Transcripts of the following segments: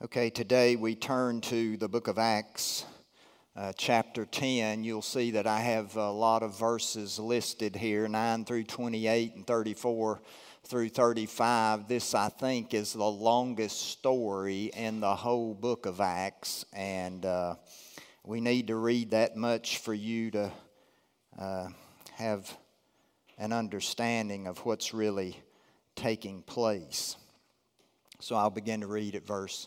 Okay, today we turn to the book of Acts, uh, chapter 10. You'll see that I have a lot of verses listed here 9 through 28 and 34 through 35. This, I think, is the longest story in the whole book of Acts, and uh, we need to read that much for you to uh, have an understanding of what's really taking place. So I'll begin to read at verse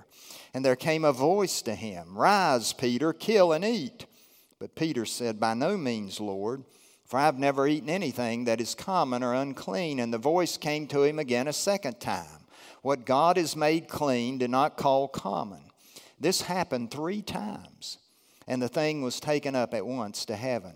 And there came a voice to him Rise, Peter, kill and eat. But Peter said, By no means, Lord, for I have never eaten anything that is common or unclean. And the voice came to him again a second time What God has made clean, do not call common. This happened three times, and the thing was taken up at once to heaven.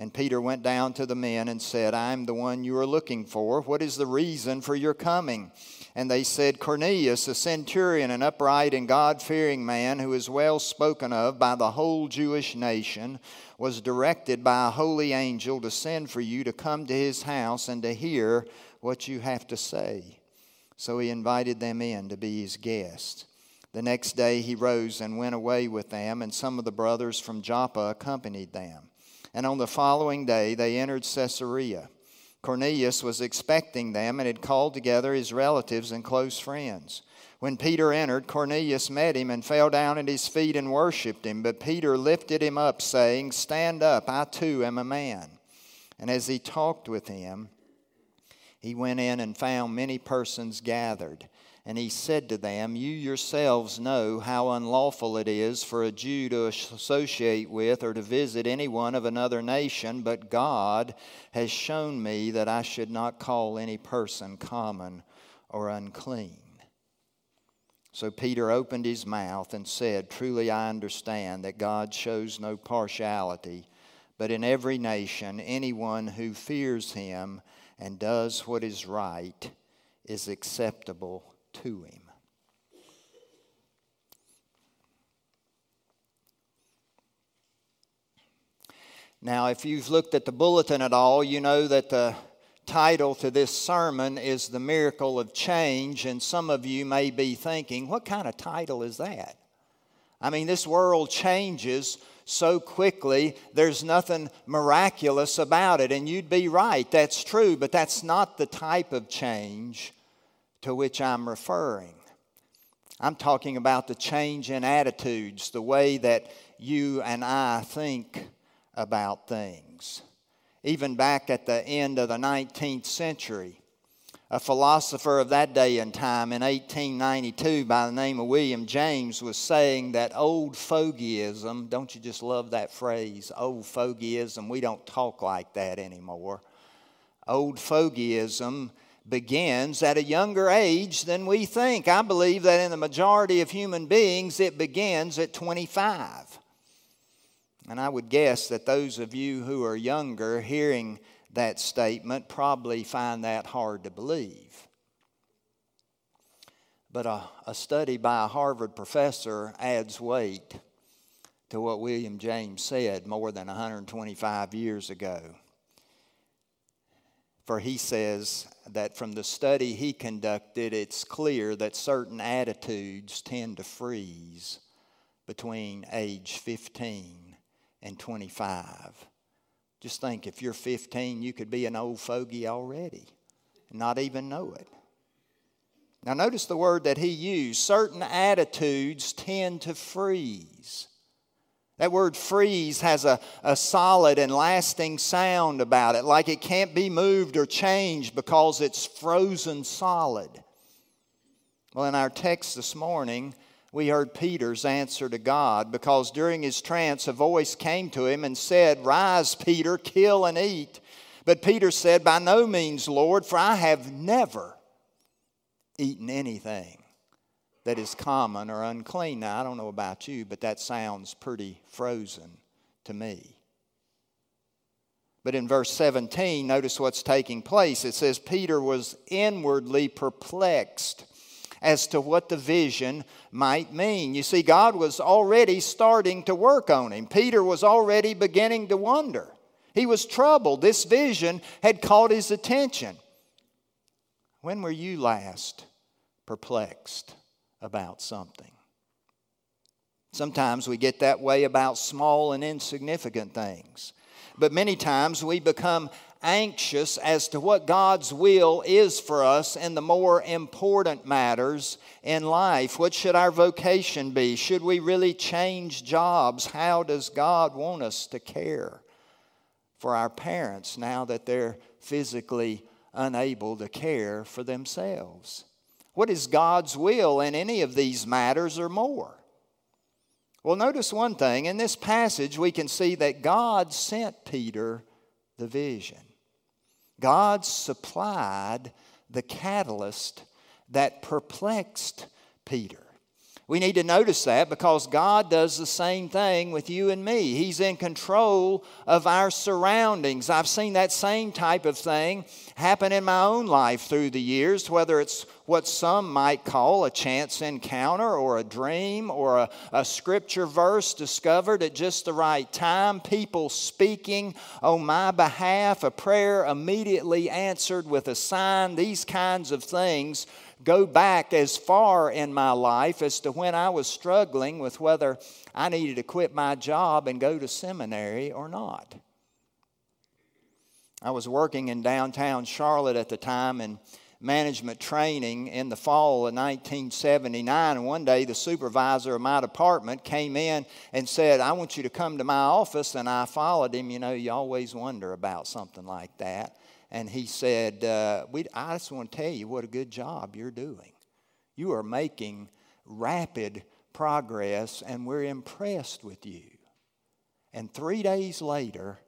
And Peter went down to the men and said, I am the one you are looking for. What is the reason for your coming? And they said, Cornelius, a centurion, an upright and God fearing man who is well spoken of by the whole Jewish nation, was directed by a holy angel to send for you to come to his house and to hear what you have to say. So he invited them in to be his guests. The next day he rose and went away with them, and some of the brothers from Joppa accompanied them. And on the following day, they entered Caesarea. Cornelius was expecting them and had called together his relatives and close friends. When Peter entered, Cornelius met him and fell down at his feet and worshiped him. But Peter lifted him up, saying, Stand up, I too am a man. And as he talked with him, he went in and found many persons gathered. And he said to them, You yourselves know how unlawful it is for a Jew to associate with or to visit anyone of another nation, but God has shown me that I should not call any person common or unclean. So Peter opened his mouth and said, Truly I understand that God shows no partiality, but in every nation, anyone who fears him and does what is right is acceptable to him. Now, if you've looked at the bulletin at all, you know that the title to this sermon is The Miracle of Change, and some of you may be thinking, what kind of title is that? I mean, this world changes so quickly, there's nothing miraculous about it. And you'd be right, that's true, but that's not the type of change to which I'm referring. I'm talking about the change in attitudes, the way that you and I think about things. Even back at the end of the 19th century, a philosopher of that day and time in 1892 by the name of William James was saying that old fogeyism, don't you just love that phrase, old fogeyism? We don't talk like that anymore. Old fogeyism begins at a younger age than we think. I believe that in the majority of human beings, it begins at 25. And I would guess that those of you who are younger hearing that statement probably find that hard to believe. But a, a study by a Harvard professor adds weight to what William James said more than 125 years ago. For he says that from the study he conducted, it's clear that certain attitudes tend to freeze between age 15 and 25. Just think if you're 15, you could be an old fogey already and not even know it. Now, notice the word that he used certain attitudes tend to freeze. That word freeze has a, a solid and lasting sound about it, like it can't be moved or changed because it's frozen solid. Well, in our text this morning, we heard Peter's answer to God because during his trance, a voice came to him and said, Rise, Peter, kill and eat. But Peter said, By no means, Lord, for I have never eaten anything that is common or unclean. Now, I don't know about you, but that sounds pretty frozen to me. But in verse 17, notice what's taking place. It says, Peter was inwardly perplexed as to what the vision might mean. You see, God was already starting to work on him. Peter was already beginning to wonder. He was troubled. This vision had caught his attention. When were you last perplexed? About something. Sometimes we get that way about small and insignificant things. But many times we become anxious as to what God's will is for us in the more important matters in life. What should our vocation be? Should we really change jobs? How does God want us to care for our parents now that they're physically unable to care for themselves? What is God's will in any of these matters or more? Well, notice one thing. In this passage, we can see that God sent Peter the vision. God supplied the catalyst that perplexed Peter. We need to notice that because God does the same thing with you and me. He's in control of our surroundings. I've seen that same type of thing happen in my own life through the years, whether it's what some might call a chance encounter or a dream or a, a scripture verse discovered at just the right time, people speaking on my behalf, a prayer immediately answered with a sign, these kinds of things go back as far in my life as to when I was struggling with whether I needed to quit my job and go to seminary or not. I was working in downtown Charlotte at the time in management training in the fall of 1979. And one day, the supervisor of my department came in and said, I want you to come to my office. And I followed him. You know, you always wonder about something like that and he said, uh, we, I just want to tell you what a good job you're doing. You are making rapid progress, and we're impressed with you. And three days later,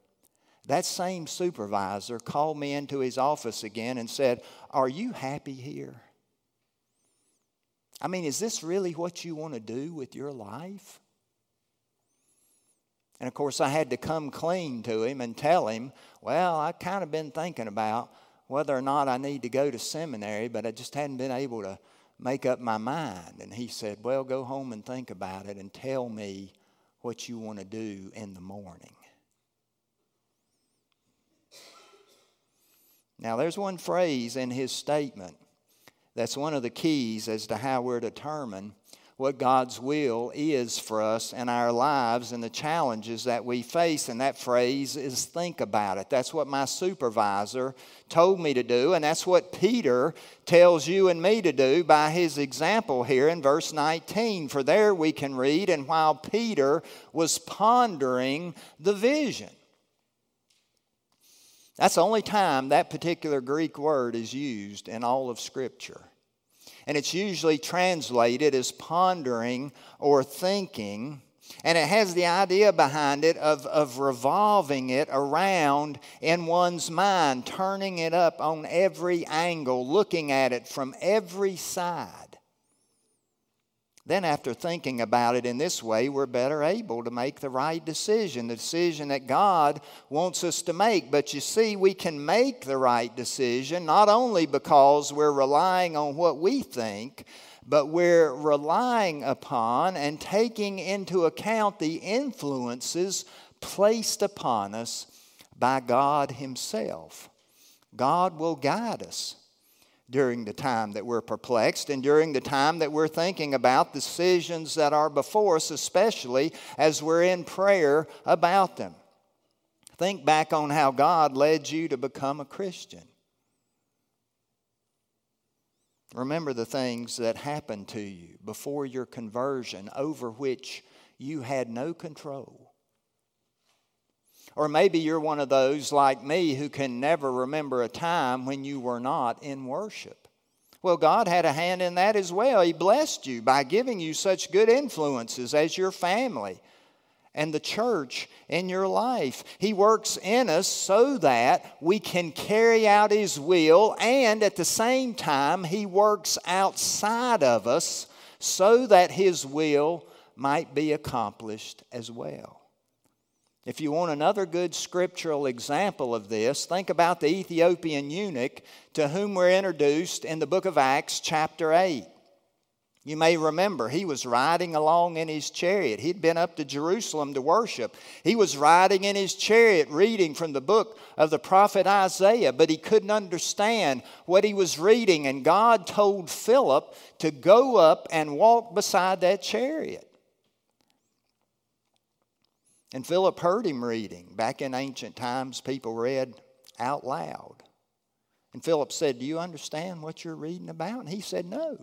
that same supervisor called me into his office again and said, Are you happy here? I mean, is this really what you want to do with your life? And of course, I had to come clean to him and tell him, well, I kind of been thinking about whether or not I need to go to seminary, but I just hadn't been able to make up my mind. And he said, well, go home and think about it and tell me what you want to do in the morning. Now, there's one phrase in his statement that's one of the keys as to how we're determined what God's will is for us in our lives and the challenges that we face. And that phrase is think about it. That's what my supervisor told me to do. And that's what Peter tells you and me to do by his example here in verse 19. For there we can read, and while Peter was pondering the vision. That's the only time that particular Greek word is used in all of Scripture and it's usually translated as pondering or thinking. And it has the idea behind it of, of revolving it around in one's mind, turning it up on every angle, looking at it from every side. Then, after thinking about it in this way, we're better able to make the right decision, the decision that God wants us to make. But you see, we can make the right decision not only because we're relying on what we think, but we're relying upon and taking into account the influences placed upon us by God Himself. God will guide us during the time that we're perplexed and during the time that we're thinking about decisions that are before us, especially as we're in prayer about them. Think back on how God led you to become a Christian. Remember the things that happened to you before your conversion over which you had no control. Or maybe you're one of those like me who can never remember a time when you were not in worship. Well, God had a hand in that as well. He blessed you by giving you such good influences as your family and the church in your life. He works in us so that we can carry out His will, and at the same time, He works outside of us so that His will might be accomplished as well. If you want another good scriptural example of this, think about the Ethiopian eunuch to whom we're introduced in the book of Acts, chapter 8. You may remember he was riding along in his chariot. He'd been up to Jerusalem to worship. He was riding in his chariot reading from the book of the prophet Isaiah, but he couldn't understand what he was reading. And God told Philip to go up and walk beside that chariot. And Philip heard him reading. Back in ancient times, people read out loud. And Philip said, Do you understand what you're reading about? And he said, No,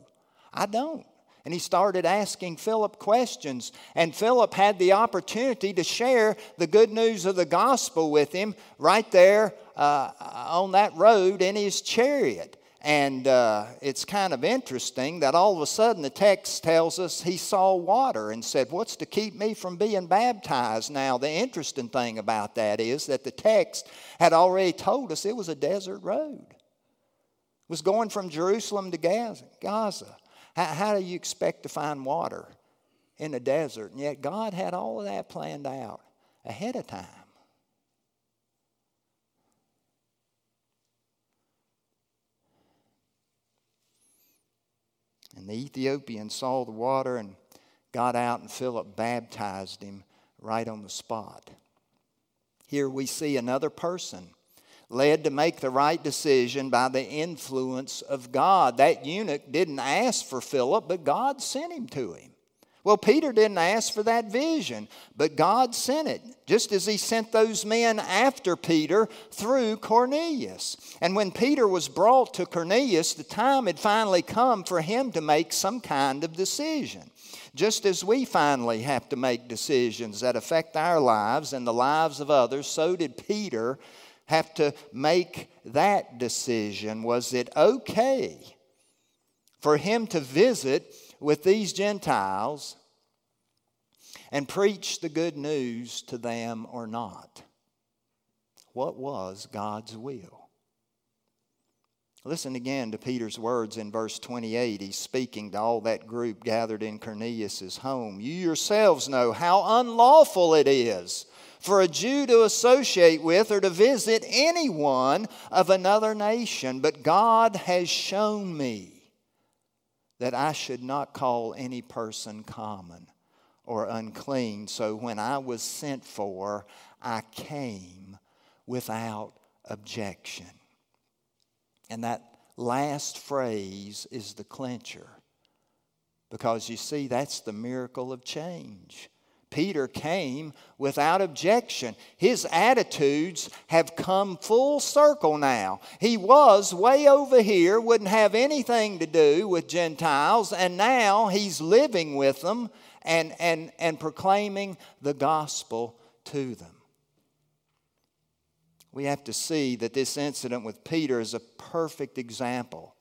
I don't. And he started asking Philip questions. And Philip had the opportunity to share the good news of the gospel with him right there uh, on that road in his chariot. And uh, it's kind of interesting that all of a sudden the text tells us he saw water and said, What's to keep me from being baptized? Now, the interesting thing about that is that the text had already told us it was a desert road. It was going from Jerusalem to Gaza. How, how do you expect to find water in the desert? And yet God had all of that planned out ahead of time. And the Ethiopian saw the water and got out, and Philip baptized him right on the spot. Here we see another person led to make the right decision by the influence of God. That eunuch didn't ask for Philip, but God sent him to him. Well, Peter didn't ask for that vision, but God sent it, just as he sent those men after Peter through Cornelius. And when Peter was brought to Cornelius, the time had finally come for him to make some kind of decision. Just as we finally have to make decisions that affect our lives and the lives of others, so did Peter have to make that decision. Was it okay for him to visit? With these Gentiles and preach the good news to them or not? What was God's will? Listen again to Peter's words in verse 28. He's speaking to all that group gathered in Cornelius' home. You yourselves know how unlawful it is for a Jew to associate with or to visit anyone of another nation, but God has shown me that I should not call any person common or unclean. So when I was sent for, I came without objection. And that last phrase is the clincher. Because you see, that's the miracle of change. Peter came without objection. His attitudes have come full circle now. He was way over here, wouldn't have anything to do with Gentiles, and now he's living with them and, and, and proclaiming the gospel to them. We have to see that this incident with Peter is a perfect example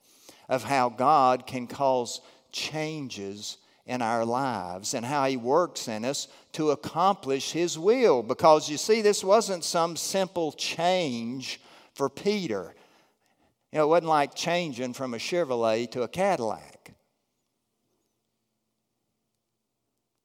of how God can cause changes in our lives and how He works in us to accomplish His will. Because you see, this wasn't some simple change for Peter. You know, it wasn't like changing from a Chevrolet to a Cadillac.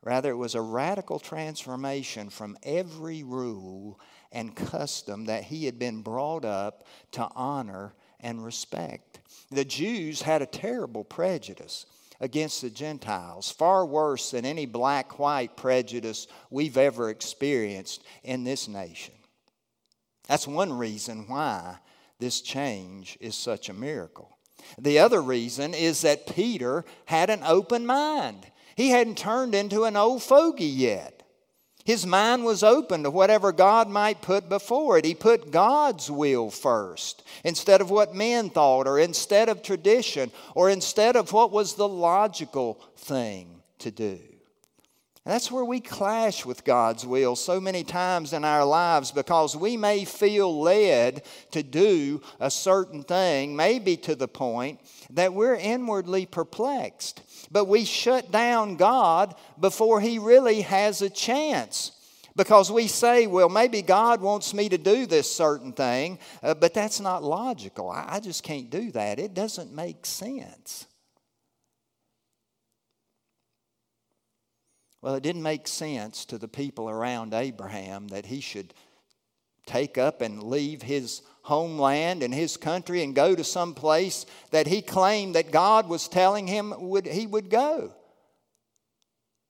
Rather, it was a radical transformation from every rule and custom that he had been brought up to honor and respect. The Jews had a terrible prejudice against the Gentiles, far worse than any black white prejudice we've ever experienced in this nation. That's one reason why this change is such a miracle. The other reason is that Peter had an open mind. He hadn't turned into an old fogey yet. His mind was open to whatever God might put before it. He put God's will first instead of what men thought, or instead of tradition, or instead of what was the logical thing to do. That's where we clash with God's will so many times in our lives because we may feel led to do a certain thing, maybe to the point that we're inwardly perplexed. But we shut down God before He really has a chance. Because we say, well, maybe God wants me to do this certain thing, uh, but that's not logical. I, I just can't do that. It doesn't make sense. Well, it didn't make sense to the people around Abraham that he should take up and leave his homeland and his country and go to some place that he claimed that God was telling him would, he would go.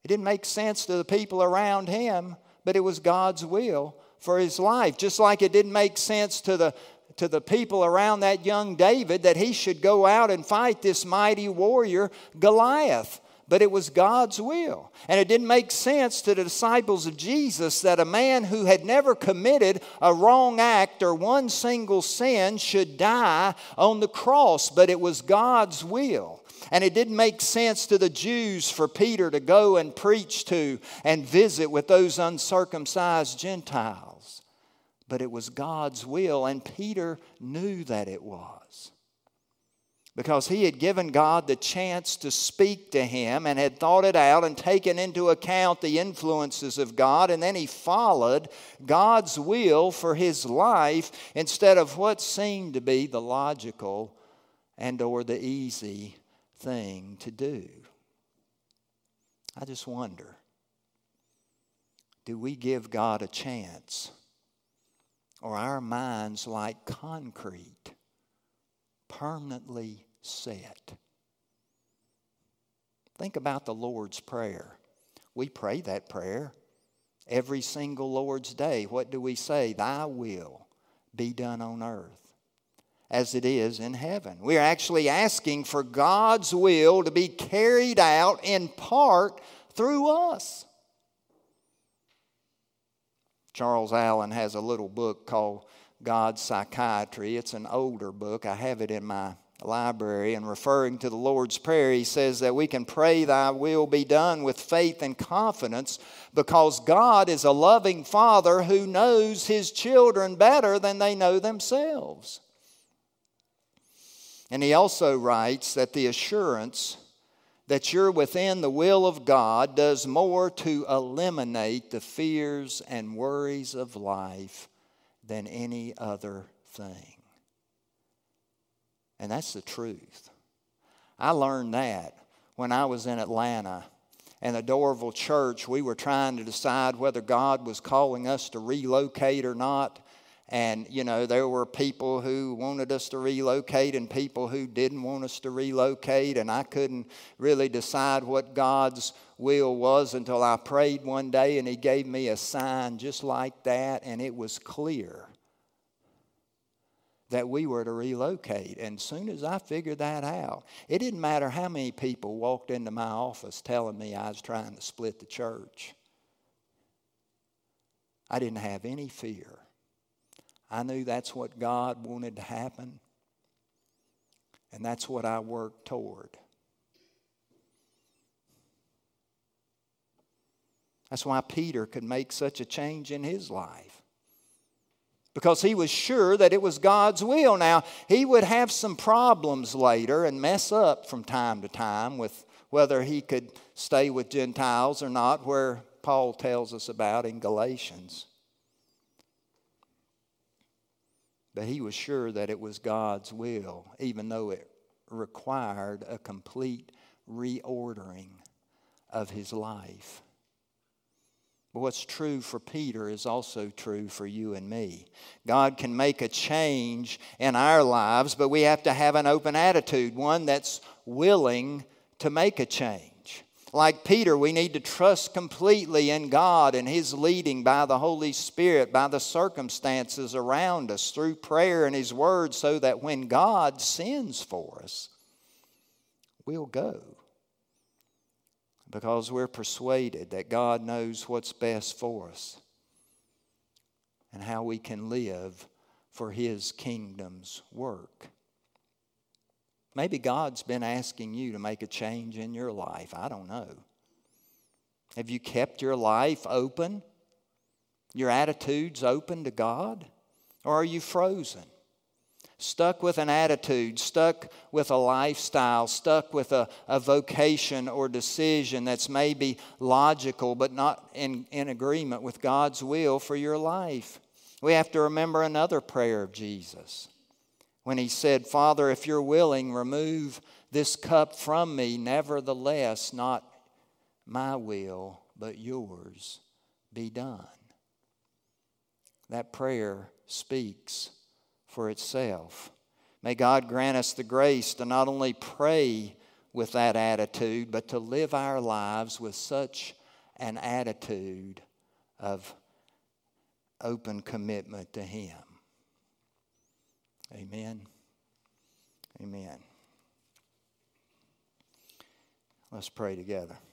It didn't make sense to the people around him, but it was God's will for his life. Just like it didn't make sense to the to the people around that young David that he should go out and fight this mighty warrior Goliath but it was God's will. And it didn't make sense to the disciples of Jesus that a man who had never committed a wrong act or one single sin should die on the cross, but it was God's will. And it didn't make sense to the Jews for Peter to go and preach to and visit with those uncircumcised Gentiles. But it was God's will, and Peter knew that it was because he had given God the chance to speak to him and had thought it out and taken into account the influences of God and then he followed God's will for his life instead of what seemed to be the logical and or the easy thing to do. I just wonder do we give God a chance? Or our minds like concrete? Permanently set. Think about the Lord's Prayer. We pray that prayer every single Lord's day. What do we say? Thy will be done on earth as it is in heaven. We're actually asking for God's will to be carried out in part through us. Charles Allen has a little book called God's Psychiatry. It's an older book. I have it in my library. And referring to the Lord's Prayer, he says that we can pray, Thy will be done with faith and confidence because God is a loving Father who knows His children better than they know themselves. And he also writes that the assurance that you're within the will of God does more to eliminate the fears and worries of life than any other thing. And that's the truth. I learned that when I was in Atlanta. And the Doraville Church, we were trying to decide whether God was calling us to relocate or not. And, you know, there were people who wanted us to relocate and people who didn't want us to relocate. And I couldn't really decide what God's will was until I prayed one day and He gave me a sign just like that. And it was clear that we were to relocate. And as soon as I figured that out, it didn't matter how many people walked into my office telling me I was trying to split the church. I didn't have any fear. I knew that's what God wanted to happen, and that's what I worked toward. That's why Peter could make such a change in his life. Because he was sure that it was God's will. Now, he would have some problems later and mess up from time to time with whether he could stay with Gentiles or not, where Paul tells us about in Galatians. But he was sure that it was God's will, even though it required a complete reordering of his life. But what's true for Peter is also true for you and me. God can make a change in our lives, but we have to have an open attitude, one that's willing to make a change. Like Peter, we need to trust completely in God and His leading by the Holy Spirit, by the circumstances around us, through prayer and His Word, so that when God sends for us, we'll go. Because we're persuaded that God knows what's best for us and how we can live for His kingdom's work. Maybe God's been asking you to make a change in your life. I don't know. Have you kept your life open? Your attitudes open to God? Or are you frozen? Stuck with an attitude, stuck with a lifestyle, stuck with a, a vocation or decision that's maybe logical but not in, in agreement with God's will for your life. We have to remember another prayer of Jesus when he said, Father, if you're willing, remove this cup from me. Nevertheless, not my will, but yours be done. That prayer speaks for itself. May God grant us the grace to not only pray with that attitude, but to live our lives with such an attitude of open commitment to Him. Amen. Amen. Let's pray together.